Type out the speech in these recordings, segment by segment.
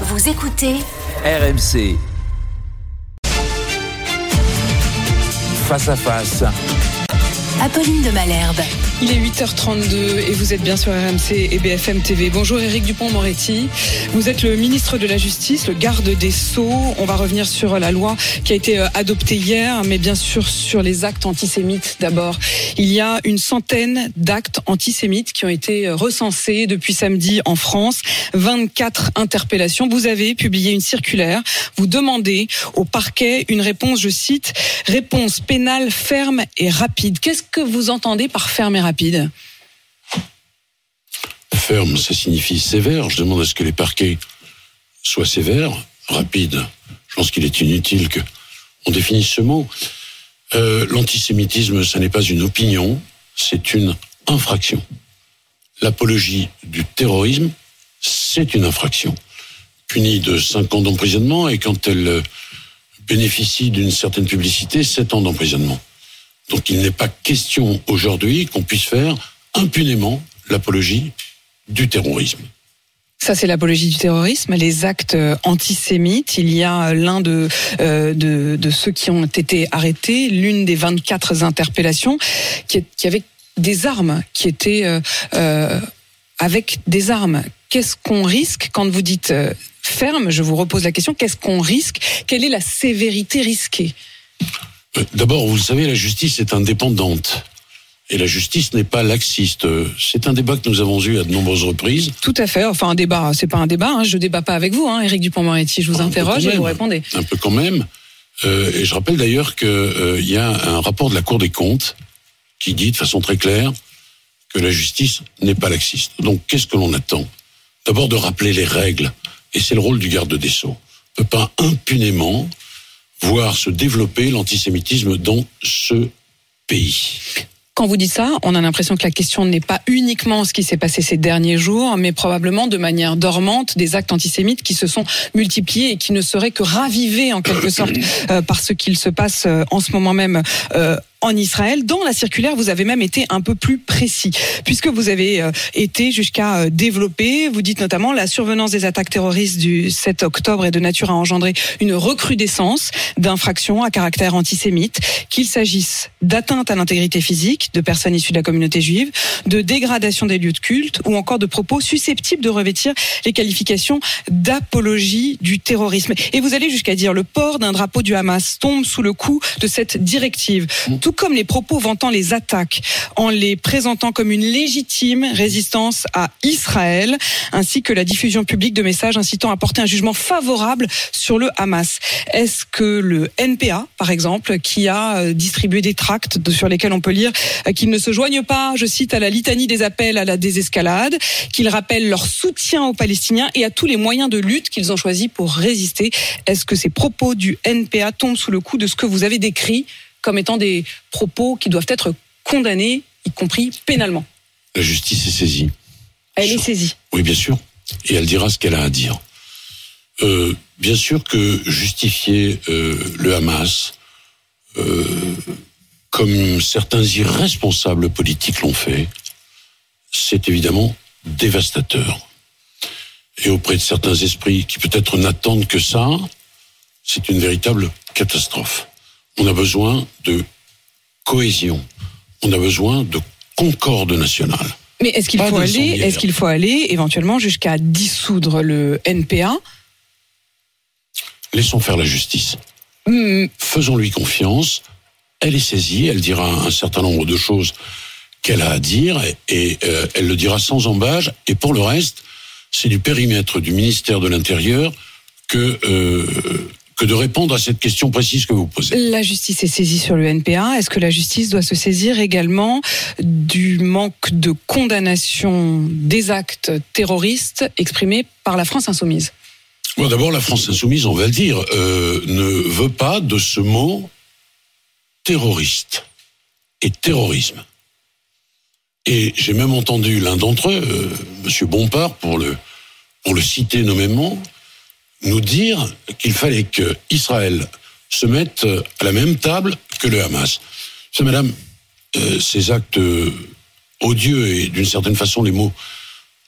Vous écoutez RMC. Face à face. Apolline de Malherbe. Il est 8h32 et vous êtes bien sur RMC et BFM TV. Bonjour Éric Dupont-Moretti. Vous êtes le ministre de la Justice, le garde des Sceaux. On va revenir sur la loi qui a été euh, adoptée hier, mais bien sûr sur les actes antisémites d'abord. Il y a une centaine d'actes antisémites qui ont été euh, recensés depuis samedi en France. 24 interpellations. Vous avez publié une circulaire. Vous demandez au parquet une réponse, je cite, réponse pénale ferme et rapide. Qu'est-ce que vous entendez par ferme et rapide Ferme, ça signifie sévère. Je demande à ce que les parquets soient sévères. Rapide, je pense qu'il est inutile que on définisse ce mot. Euh, L'antisémitisme, ça n'est pas une opinion, c'est une infraction. L'apologie du terrorisme, c'est une infraction, punie de 5 ans d'emprisonnement et quand elle bénéficie d'une certaine publicité, 7 ans d'emprisonnement. Donc il n'est pas question aujourd'hui qu'on puisse faire impunément l'apologie du terrorisme. Ça, c'est l'apologie du terrorisme, les actes euh, antisémites. Il y a l'un de, euh, de, ceux qui ont été arrêtés, l'une des 24 interpellations, qui, avait des armes, qui étaient euh, euh, avec des armes. Qu'est-ce qu'on risque quand vous dites euh, ferme? Je vous repose la question. Qu'est-ce qu'on risque? Quelle est la sévérité risquée? Euh, D'abord, vous le savez, la justice est indépendante. Et la justice n'est pas laxiste. C'est un débat que nous avons eu à de nombreuses reprises. Tout à fait. Enfin, un débat, c'est pas un débat. Hein. Je débat pas avec vous, hein, Éric Dupond-Moretti. Je vous Un interroge et vous répondez. Un peu quand même. Euh, et je rappelle d'ailleurs qu'il euh, y a un rapport de la Cour des comptes qui dit de façon très claire que la justice n'est pas laxiste. Donc qu'est-ce que l'on attend? D'abord de rappeler les règles. Et c'est le rôle du garde des Sceaux. On ne peut pas impunément voir se développer l'antisémitisme dans ce pays. Quand vous dites ça, on a l'impression que la question n'est pas uniquement ce qui s'est passé ces derniers jours, mais probablement de manière dormante des actes antisémites qui se sont multipliés et qui ne seraient que ravivés en quelque sorte euh, par ce qu'il se passe euh, en ce moment même. euh, en Israël. Dans la circulaire, vous avez même été un peu plus précis, puisque vous avez euh, été jusqu'à euh, développer, vous dites notamment, la survenance des attaques terroristes du 7 octobre est de nature à engendrer une recrudescence d'infractions à caractère antisémite, qu'il s'agisse d'atteinte à l'intégrité physique de personnes issues de la communauté juive, de dégradation des lieux de culte ou encore de propos susceptibles de revêtir les qualifications d'apologie du terrorisme. Et vous allez jusqu'à dire le port d'un drapeau du Hamas tombe sous le coup de cette directive, tout comme les propos vantant les attaques en les présentant comme une légitime résistance à Israël, ainsi que la diffusion publique de messages incitant à porter un jugement favorable sur le Hamas. Est-ce que le NPA, par exemple, qui a euh, distribué des tracts sur lesquels on peut lire euh, qu'ils ne se joignent pas, je cite, à la litanie des appels à la désescalade, qu'ils rappellent leur soutien aux Palestiniens et à tous les moyens de lutte qu'ils ont choisis pour résister, est-ce que ces propos du NPA tombent sous le coup de ce que vous avez décrit comme étant des propos qui doivent être condamnés, y compris pénalement La justice est saisie. Elle est saisie. Oui, bien sûr. Et elle dira ce qu'elle a à dire. Euh, bien sûr que justifier euh, le Hamas, euh, comme certains irresponsables politiques l'ont fait, c'est évidemment dévastateur. Et auprès de certains esprits qui peut-être n'attendent que ça, c'est une véritable catastrophe. On a besoin de cohésion. On a besoin de concorde nationale. Mais est-ce qu'il faut aller, est-ce qu'il faut aller éventuellement jusqu'à dissoudre le NPA Laissons faire la justice. Hmm, faisons-lui confiance. Elle est saisie, elle dira un certain nombre de choses qu'elle a à dire et, et, euh, elle le dira sans embâge. Et pour le reste, c'est du périmètre du ministère de l'Intérieur que euh, que de répondre à cette question précise que vous posez. La justice est saisie sur le NPA. Est-ce que la justice doit se saisir également du manque de condamnation des actes terroristes exprimés par la France insoumise? Bon, D'abord, la France insoumise, on va le dire, euh, ne veut pas de ce mot terroriste et terrorisme. Et j'ai même entendu l'un d'entre eux, euh, Monsieur Bompard, pour le pour le citer nommément, nous dire qu'il fallait que Israël se mette à la même table que le Hamas. C'est Madame, euh, ces actes euh, odieux et d'une certaine façon les mots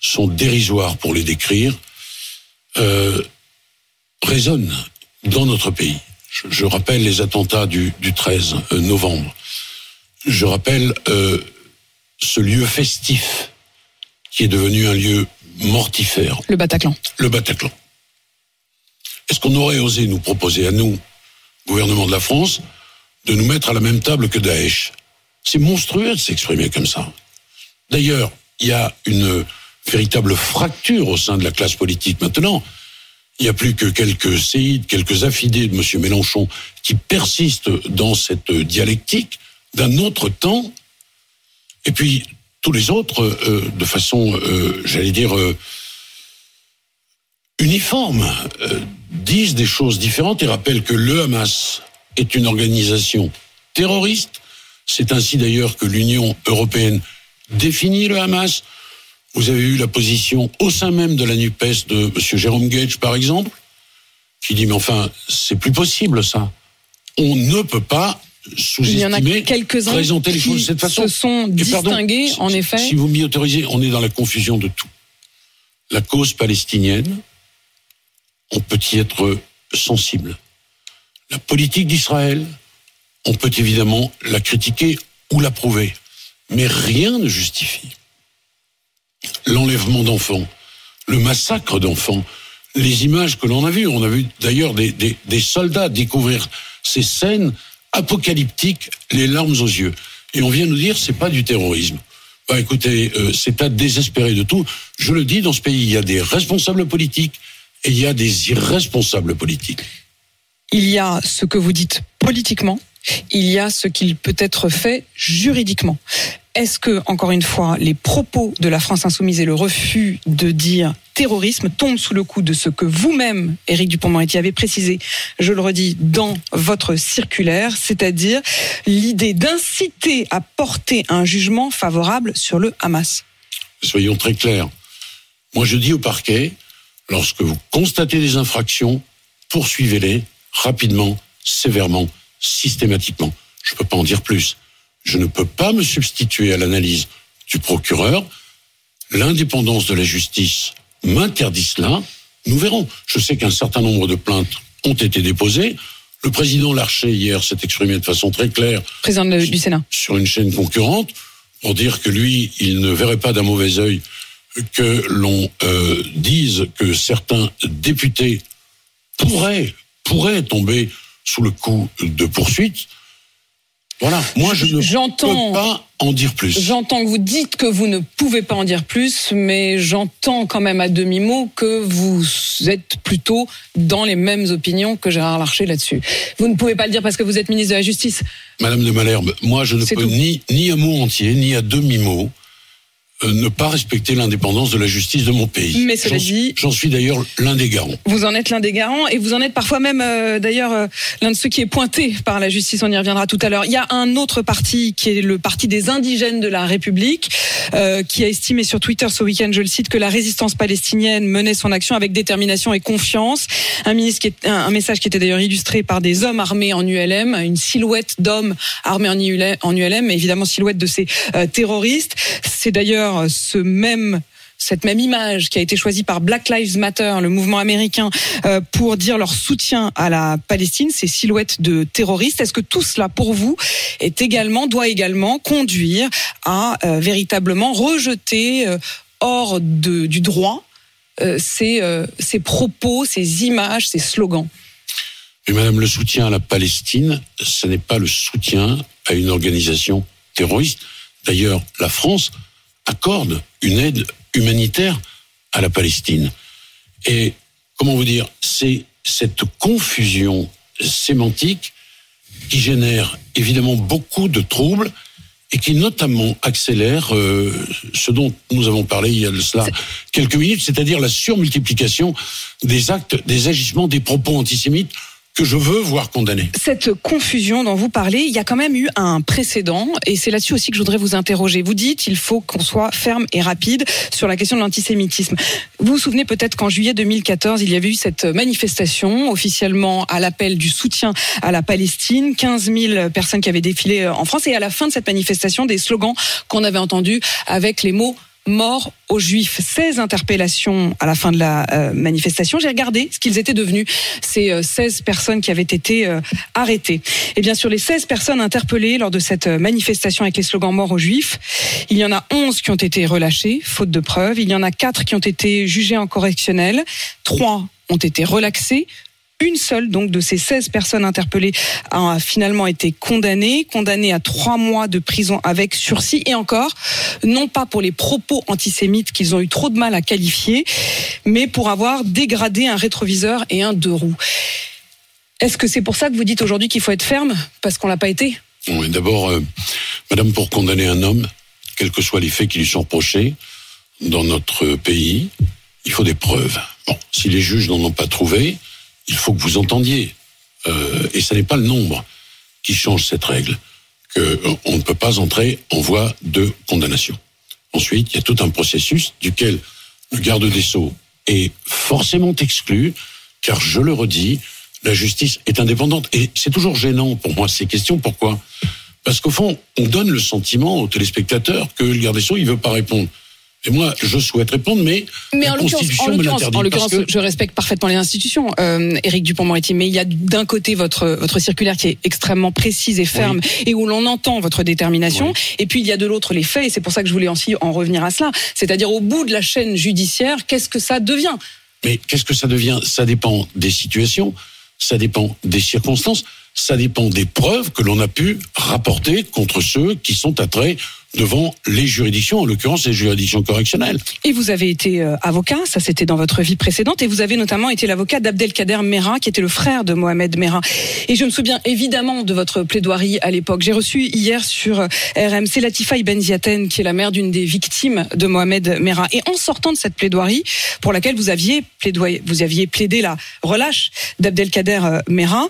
sont dérisoires pour les décrire. Euh, résonne dans notre pays. Je, je rappelle les attentats du, du 13 euh, novembre. Je rappelle euh, ce lieu festif qui est devenu un lieu mortifère, Le Bataclan. le Bataclan. Est-ce qu'on aurait osé nous proposer à nous, gouvernement de la France, de nous mettre à la même table que Daesh? C'est monstrueux de s'exprimer comme ça. D'ailleurs, il y a une véritable fracture au sein de la classe politique maintenant. Il n'y a plus que quelques séides, quelques affidés de M. Mélenchon qui persistent dans cette dialectique d'un autre temps. Et puis, tous les autres, euh, de façon, euh, j'allais dire, euh, uniforme, disent des choses différentes et rappellent que le Hamas est une organisation terroriste. C'est ainsi d'ailleurs que l'Union européenne définit le Hamas. Vous avez eu la position au sein même de la NUPES de M. Jérôme Gage, par exemple, qui dit, mais enfin, c'est plus possible ça. On ne peut pas Il y en a sous-estimer, quelques-uns présenter les choses de cette façon. se sont pardon, distingués, en si- effet. Si vous m'y autorisez, on est dans la confusion de tout. La cause palestinienne, on peut y être sensible. La politique d'Israël, on peut évidemment la critiquer ou l'approuver. Mais rien ne justifie l'enlèvement d'enfants, le massacre d'enfants, les images que l'on a vues. On a vu d'ailleurs des, soldats découvrir ces scènes apocalyptiques, les larmes aux yeux. Et on vient nous dire c'est pas du terrorisme. Bah, écoutez, euh, c'est à désespérer de tout. Je le dis, dans ce pays, il y a des responsables politiques et il y a des irresponsables politiques. Il y a ce que vous dites politiquement, il y a ce qu'il peut être fait juridiquement. Est-ce que, encore une fois, les propos de la France insoumise et le refus de dire terrorisme tombent sous le coup de ce que vous-même, Éric Dupont-Moretti, avez précisé, je le redis, dans votre circulaire, c'est-à-dire l'idée d'inciter à porter un jugement favorable sur le Hamas? Soyons très clairs. Moi, je dis au parquet, lorsque vous constatez des infractions, poursuivez-les rapidement, sévèrement, systématiquement. Je ne peux pas en dire plus. Je ne peux pas me substituer à l'analyse du procureur. L'indépendance de la justice m'interdit cela. Nous verrons. Je sais qu'un certain nombre de plaintes ont été déposées. Le président Larcher, hier, s'est exprimé de façon très claire Président de- du Sénat. sur une chaîne concurrente pour dire que lui, il ne verrait pas d'un mauvais œil que l'on euh, dise que certains députés pourraient, pourraient tomber sous le coup de poursuites. Voilà, moi je ne J'entends- peux pas en dire plus. J'entends que vous dites que vous ne pouvez pas en dire plus, mais j'entends quand même à demi-mot que vous êtes plutôt dans les mêmes opinions que Gérard Larcher là-dessus. Vous ne pouvez pas le dire parce que vous êtes ministre de la Justice. Madame de Malherbe, moi je ne peux tout. ni, ni à mot entier, ni à demi-mot ne pas respecter l'indépendance de la justice de mon pays. Mais cela J'en- dit- J'en suis d'ailleurs l'un des garants. Vous en êtes l'un des garants et vous en êtes parfois même euh, d'ailleurs euh, l'un de ceux qui est pointé par la justice. On y reviendra tout à l'heure. Il y a un autre parti qui est le parti des indigènes de la République euh, qui a estimé sur Twitter ce week-end, je le cite, que la résistance palestinienne menait son action avec détermination et confiance. Un, ministre qui est, un, un message qui était d'ailleurs illustré par des hommes armés en ULM, une silhouette d'hommes armés en ULM, en ULM, et évidemment silhouette de ces euh, terroristes. C'est d'ailleurs ce même cette même image qui a été choisie par Black Lives Matter, le mouvement américain, euh, pour dire leur soutien à la Palestine, ces silhouettes de terroristes. Est-ce que tout cela, pour vous, est également doit également conduire à euh, véritablement rejeter euh, hors de, du droit euh, ces, euh, ces propos, ces images, ces slogans? Mais Madame, le soutien à la Palestine, ce n'est pas le soutien à une organisation terroriste. D'ailleurs, la France accorde une aide humanitaire à la Palestine. Et comment vous dire, c'est cette confusion sémantique qui génère évidemment beaucoup de troubles et qui notamment accélère euh, ce dont nous avons parlé il y a de cela quelques minutes, c'est-à-dire la surmultiplication des actes, des agissements, des propos antisémites que je veux voir condamnés. Cette confusion dont vous parlez, il y a quand même eu un précédent, et c'est là-dessus aussi que je voudrais vous interroger. Vous dites il faut qu'on soit ferme et rapide sur la question de l'antisémitisme. Vous vous souvenez peut-être qu'en juillet 2014, il y avait eu cette manifestation officiellement à l'appel du soutien à la Palestine, 15 000 personnes qui avaient défilé en France, et à la fin de cette manifestation, des slogans qu'on avait entendus avec les mots mort aux Juifs. 16 interpellations à la fin de la euh, manifestation. J'ai regardé ce qu'ils étaient devenus, ces euh, 16 personnes qui avaient été euh, arrêtées. Et bien sur les 16 personnes interpellées lors de cette euh, manifestation avec les slogans mort aux Juifs, il y en a 11 qui ont été relâchés, faute de preuves. Il y en a 4 qui ont été jugés en correctionnel. 3 ont été relaxés. Une seule donc de ces 16 personnes interpellées a finalement été condamnée, condamnée à trois mois de prison avec sursis et encore, non pas pour les propos antisémites qu'ils ont eu trop de mal à qualifier, mais pour avoir dégradé un rétroviseur et un deux roues. Est-ce que c'est pour ça que vous dites aujourd'hui qu'il faut être ferme parce qu'on l'a pas été? Oui, D'abord, euh, Madame, pour condamner un homme, quels que soient les faits qui lui sont reprochés, dans notre pays, il faut des preuves. Bon, si les juges n'en ont pas trouvé, il faut que vous entendiez. Euh, et ce n'est pas le nombre qui change cette règle, qu'on ne peut pas entrer en voie de condamnation. Ensuite, il y a tout un processus duquel le garde des Sceaux est forcément exclu, car je le redis, la justice est indépendante. Et c'est toujours gênant pour moi ces questions. Pourquoi? Parce qu'au fond, on donne le sentiment aux téléspectateurs que le garde des Sceaux, il veut pas répondre. Et moi, je souhaite répondre, mais, Mais la en l'occurrence, Constitution en me l'occurrence, l'interdit. en parce l'occurrence, que- je respecte parfaitement les institutions, euh, Éric Dupont-Moretti, mais il y a d'un côté votre votre circulaire qui est extrêmement précise et ferme et où l'on entend votre détermination, et puis il y a de l'autre les faits, et c'est pour ça que je voulais aussi en revenir à cela. C'est-à-dire au bout de la chaîne judiciaire, qu'est-ce que ça devient? Mais qu'est-ce que ça devient? Ça dépend des situations, ça dépend des circonstances, ça dépend des preuves que l'on a pu rapporter contre ceux qui sont attraits devant les juridictions, en l'occurrence les juridictions correctionnelles. Et vous avez été euh, avocat, ça c'était dans votre vie précédente, et vous avez notamment été l'avocat d'Abdelkader Mera, qui était le frère de Mohamed Mera. Et je me souviens évidemment de votre plaidoirie à l'époque. J'ai reçu hier sur euh, RMC Latifa Ibn Ziaten, qui est la mère d'une des victimes de Mohamed Mera. Et en sortant de cette plaidoirie, pour laquelle vous aviez plaidoyé, vous aviez plaidé la relâche d'Abdelkader euh, Mera,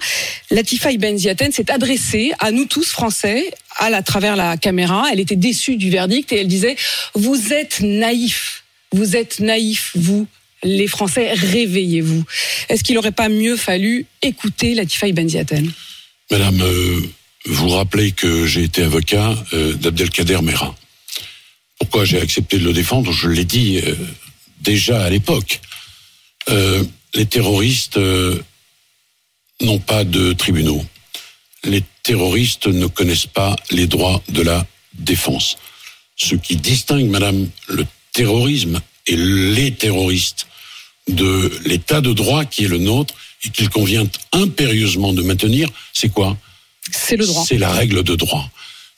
Latifa Ibn Ziaten s'est adressée à nous tous Français, à travers la caméra. Elle était déçue du verdict et elle disait vous êtes naïfs, vous êtes naïfs, vous. Les Français, réveillez-vous. Est-ce qu'il n'aurait pas mieux fallu écouter Latifa Ibn Ziaten Madame, euh, vous rappelez que j'ai été avocat euh, d'Abdelkader Mera. Pourquoi j'ai accepté de le défendre? Je l'ai dit euh, déjà à l'époque. Euh, les terroristes n'ont pas de tribunaux. Les terroristes ne connaissent pas les droits de la défense. Ce qui distingue, Madame, le terrorisme et les terroristes de l'état de droit qui est le nôtre et qu'il convient impérieusement de maintenir, c'est quoi? C'est le droit. C'est la règle de droit.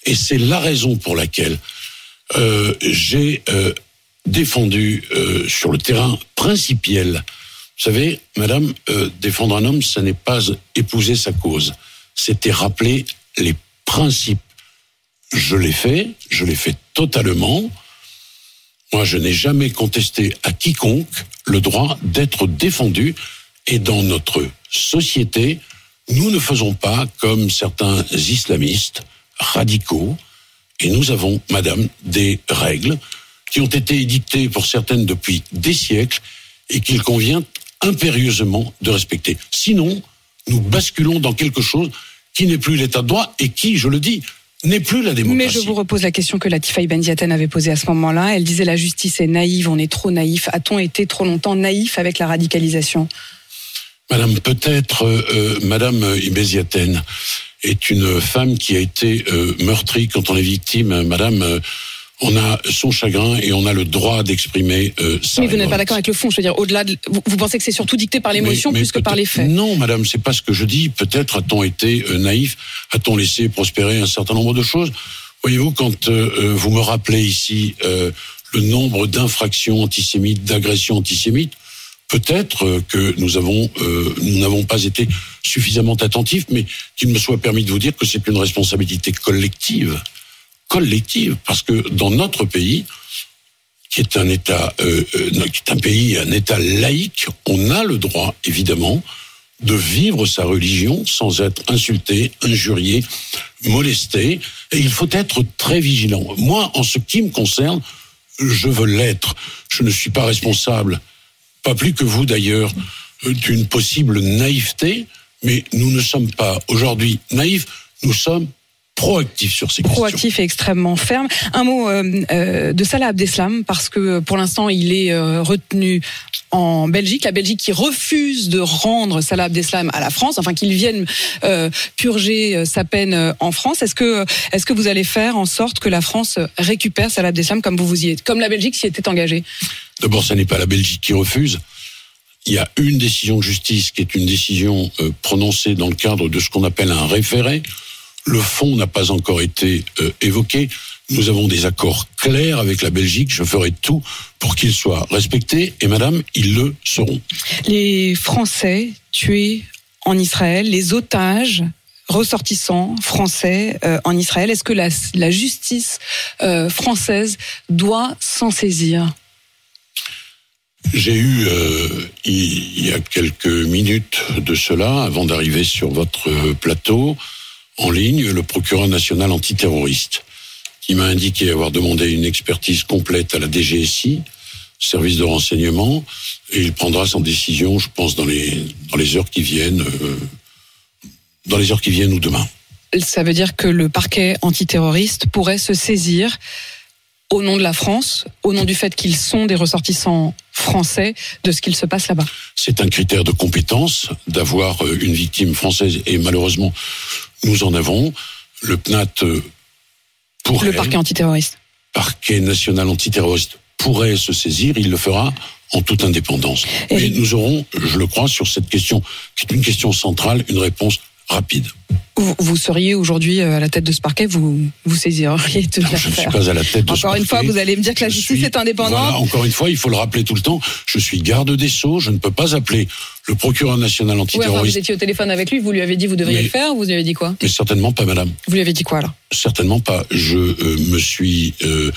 Et c'est la raison pour laquelle euh, j'ai euh, défendu euh, sur le terrain principiel. Vous savez, Madame, défendre un homme, ça n'est pas épouser sa cause. C'était rappeler les principes. Je l'ai fait, je l'ai fait totalement. Moi, je n'ai jamais contesté à quiconque le droit d'être défendu. Et dans notre société, nous ne faisons pas comme certains islamistes radicaux. Et nous avons, madame, des règles qui ont été édictées pour certaines depuis des siècles et qu'il convient impérieusement de respecter. Sinon, nous basculons dans quelque chose qui n'est plus l'état de droit et qui, je le dis, n'est plus la démocratie. Mais je vous repose la question que Latifa Ibn Ziaten avait posée à ce moment-là. Elle disait la justice est naïve, on est trop naïf. A-t-on été trop longtemps naïf avec la radicalisation? Madame, peut-être euh, euh, Madame Ibéziaten est une femme qui a été euh, meurtrie quand on est victime. Madame, euh, on a son chagrin et on a le droit d'exprimer euh, sa Mais vous n'êtes pas d'accord avec le fond. Je veux dire, au-delà, de, vous, vous pensez que c'est surtout dicté par l'émotion plus que par les faits? Non, madame, c'est pas ce que je dis. Peut-être a-t-on été euh, naïf, a-t-on laissé prospérer un certain nombre de choses. Voyez-vous, quand euh, euh, vous me rappelez ici euh, le nombre d'infractions antisémites, d'agressions antisémites, peut-être que nous avons, euh, nous n'avons pas été suffisamment attentifs, mais qu'il me soit permis de vous dire que c'est une responsabilité collective, collective, parce que dans notre pays, qui est un État, euh, euh, qui est un pays, un État laïque, on a le droit, évidemment, de vivre sa religion sans être insulté, injurié, molesté. Et il faut être très vigilant. Moi, en ce qui me concerne, je veux l'être. Je ne suis pas responsable, pas plus que vous d'ailleurs, d'une possible naïveté, mais nous ne sommes pas aujourd'hui naïfs, nous sommes proactif sur ces questions. proactif et extrêmement ferme. Un mot euh, euh, de Salah Abdeslam, parce que pour l'instant, il est euh, retenu en Belgique. La Belgique qui refuse de rendre Salah Abdeslam à la France, enfin qu'il vienne euh, purger euh, sa peine euh, en France. Est-ce que, est-ce que vous allez faire en sorte que la France récupère Salah Abdeslam comme vous vous y êtes, comme la Belgique s'y était engagée? D'abord, ce n'est pas la Belgique qui refuse. Il y a une décision de justice qui est une décision euh, prononcée dans le cadre de ce qu'on appelle un référé. Le fond n'a pas encore été euh, évoqué. Nous avons des accords clairs avec la Belgique. Je ferai tout pour qu'ils soient respectés. Et madame, ils le seront. Les Français tués en Israël, les otages ressortissants français euh, en Israël, est-ce que la, la justice euh, française doit s'en saisir? J'ai eu, euh, il y a quelques minutes de cela, avant d'arriver sur votre plateau, en ligne, le procureur national antiterroriste, qui m'a indiqué avoir demandé une expertise complète à la DGSI, service de renseignement, et il prendra son décision, je pense, dans les, heures qui viennent, euh, dans les heures qui viennent ou demain. Ça veut dire que le parquet antiterroriste pourrait se saisir au nom de la France, au nom du fait qu'ils sont des ressortissants français, de ce qu'il se passe là-bas. C'est un critère de compétence d'avoir euh, une victime française, et malheureusement, nous en avons. Le PNAT euh, pourrait... Le parquet antiterroriste. parquet national antiterroriste pourrait se saisir, il le fera en toute indépendance. Et- Mais nous aurons, je le crois, sur cette question, qui est une question centrale, une réponse rapide. Vous, vous seriez aujourd'hui euh, à la tête de ce parquet, vous vous saisiriez de Je ne suis pas à la tête de ce Encore une fois, vous allez me dire que la Je justice suis- est indépendante. Voilà, encore une fois, il faut le rappeler tout le temps. Je suis garde des Sceaux, je ne peux pas appeler le procureur national Oui, enfin, vous antiterroriste, étiez au téléphone avec lui, vous lui avez dit vous devriez Mais- le faire, vous lui avez dit quoi? Mais certainement pas madame. Vous lui avez dit quoi alors? Certainement pas. Je euh, me suis euh,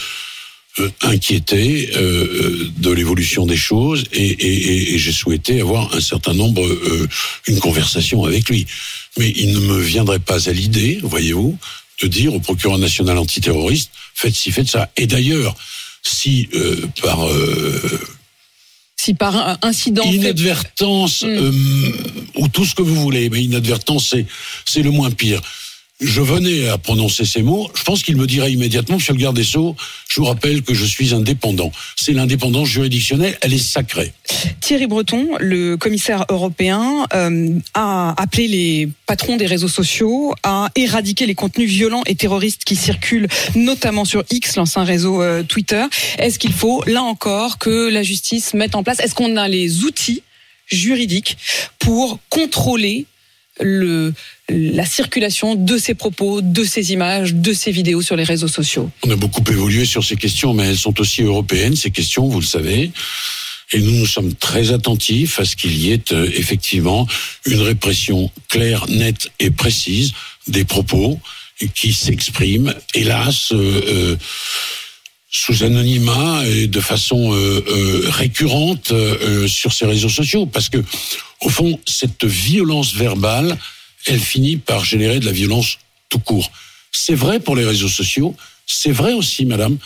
inquiété euh, euh, de l'évolution des choses et, et- et- et j'ai souhaité avoir un certain nombre, euh, une conversation avec lui. Mais il ne me viendrait pas à l'idée, voyez-vous, de dire au procureur national antiterroriste faites ci, faites ça. Et d'ailleurs, si euh, par euh, Si par un incident inadvertance Mm. euh, ou tout ce que vous voulez, mais inadvertance c'est c'est le moins pire. Je venais à prononcer ces mots, je pense qu'il me dirait immédiatement, Monsieur le garde des Sceaux, je vous rappelle que je suis indépendant. C'est l'indépendance juridictionnelle, elle est sacrée. Thierry Breton, le commissaire européen, euh, a appelé les patrons des réseaux sociaux à éradiquer les contenus violents et terroristes qui circulent, notamment sur X, l'ancien réseau euh, Twitter. Est-ce qu'il faut, là encore, que la justice mette en place Est-ce qu'on a les outils juridiques pour contrôler la circulation de ces propos, de ces images, de ces vidéos sur les réseaux sociaux On a beaucoup évolué sur ces questions, mais elles sont aussi européennes, ces questions, vous le savez. Et nous nous sommes très attentifs à ce qu'il y ait euh, effectivement une répression claire, nette et précise des propos qui s'expriment, hélas, euh, euh, sous anonymat et de façon euh, euh, récurrente euh, sur ces réseaux sociaux. Parce que, au fond, cette violence verbale, elle finit par générer de la violence tout court. C'est vrai pour les réseaux sociaux, c'est vrai aussi, madame,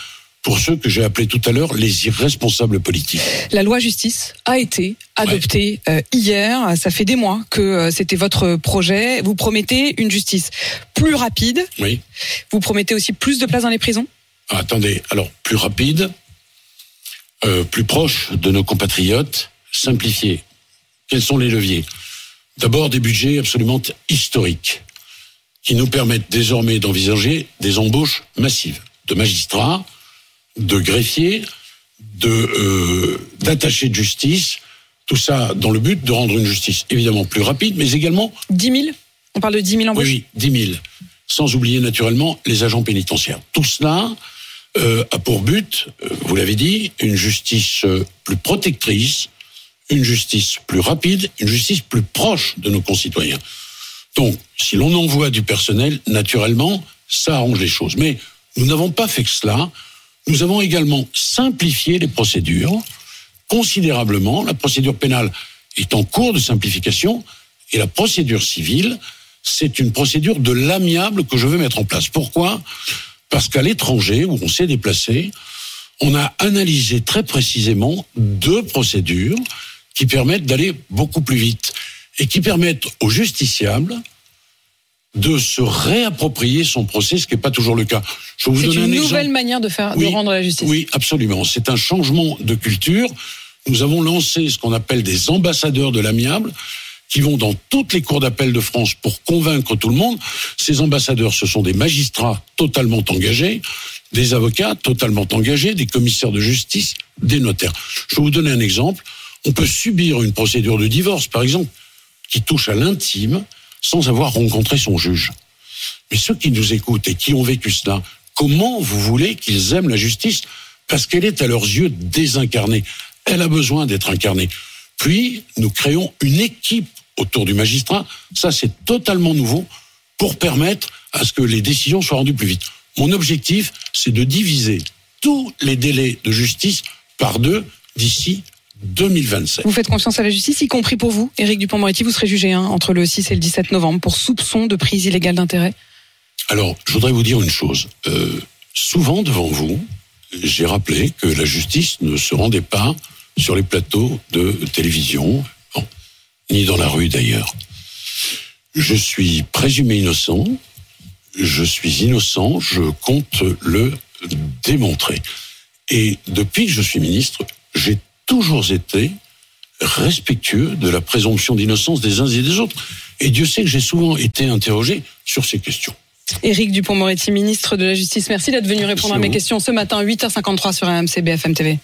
pour ceux que j'ai appelés tout à l'heure les irresponsables politiques. La loi justice a été adoptée euh, hier. Ça fait des mois que euh, c'était votre projet. Vous promettez une justice plus rapide. Oui. Vous promettez aussi plus de places dans les prisons. Ah, attendez, alors plus rapide, euh, plus proche de nos compatriotes, simplifié. Quels sont les leviers? D'abord des budgets absolument historiques qui nous permettent désormais d'envisager des embauches massives de magistrats, de greffiers, de euh, d'attachés de justice, tout ça dans le but de rendre une justice évidemment plus rapide, mais également 10 000 On parle de 10 000 embauches? Oui, oui, 10 000. Sans oublier naturellement les agents pénitentiaires. Tout cela euh, a pour but, euh, vous l'avez dit, une justice euh, plus protectrice, une justice plus rapide, une justice plus proche de nos concitoyens. Donc, si l'on envoie du personnel, naturellement, ça arrange les choses. Mais nous n'avons pas fait que cela. Nous avons également simplifié les procédures considérablement. La procédure pénale est en cours de simplification et la procédure civile, c'est une procédure de l'amiable que je veux mettre en place. Pourquoi? Parce qu'à l'étranger, où on s'est déplacé, on a analysé très précisément deux procédures qui permettent d'aller beaucoup plus vite et qui permettent aux justiciables de se réapproprier son procès, ce qui n'est pas toujours le cas. Je vous donner un exemple. C'est une nouvelle manière de faire, de rendre la justice. Oui, absolument. C'est un changement de culture. Nous avons lancé ce qu'on appelle des ambassadeurs de l'amiable qui vont dans toutes les cours d'appel de France pour convaincre tout le monde. Ces ambassadeurs, ce sont des magistrats totalement engagés, des avocats totalement engagés, des commissaires de justice, des notaires. Je vais vous donner un exemple. On peut subir une procédure de divorce, par exemple, qui touche à l'intime sans avoir rencontré son juge. Mais ceux qui nous écoutent et qui ont vécu cela, comment vous voulez qu'ils aiment la justice Parce qu'elle est à leurs yeux désincarnée? Elle a besoin d'être incarnée. Puis, nous créons une équipe autour du magistrat. Ça, c'est totalement nouveau pour permettre à ce que les décisions soient rendues plus vite. Mon objectif, c'est de diviser tous les délais de justice par deux d'ici 2027. Vous faites confiance à la justice, y compris pour vous, Éric Dupont-Moretti, vous serez jugé hein, entre le 6 et le 17 novembre pour soupçon de prise illégale d'intérêt Alors, je voudrais vous dire une chose. Euh, souvent devant vous, j'ai rappelé que la justice ne se rendait pas sur les plateaux de télévision, ni dans la rue d'ailleurs. Je suis présumé innocent, je suis innocent, je compte le démontrer. Et depuis que je suis ministre, j'ai toujours été respectueux de la présomption d'innocence des uns et des autres. Et Dieu sait que j'ai souvent été interrogé sur ces questions. Éric Dupont-Moretti, ministre de la Justice, merci d'être venu répondre à mes questions ce matin, 8h53 sur AMC BFM TV.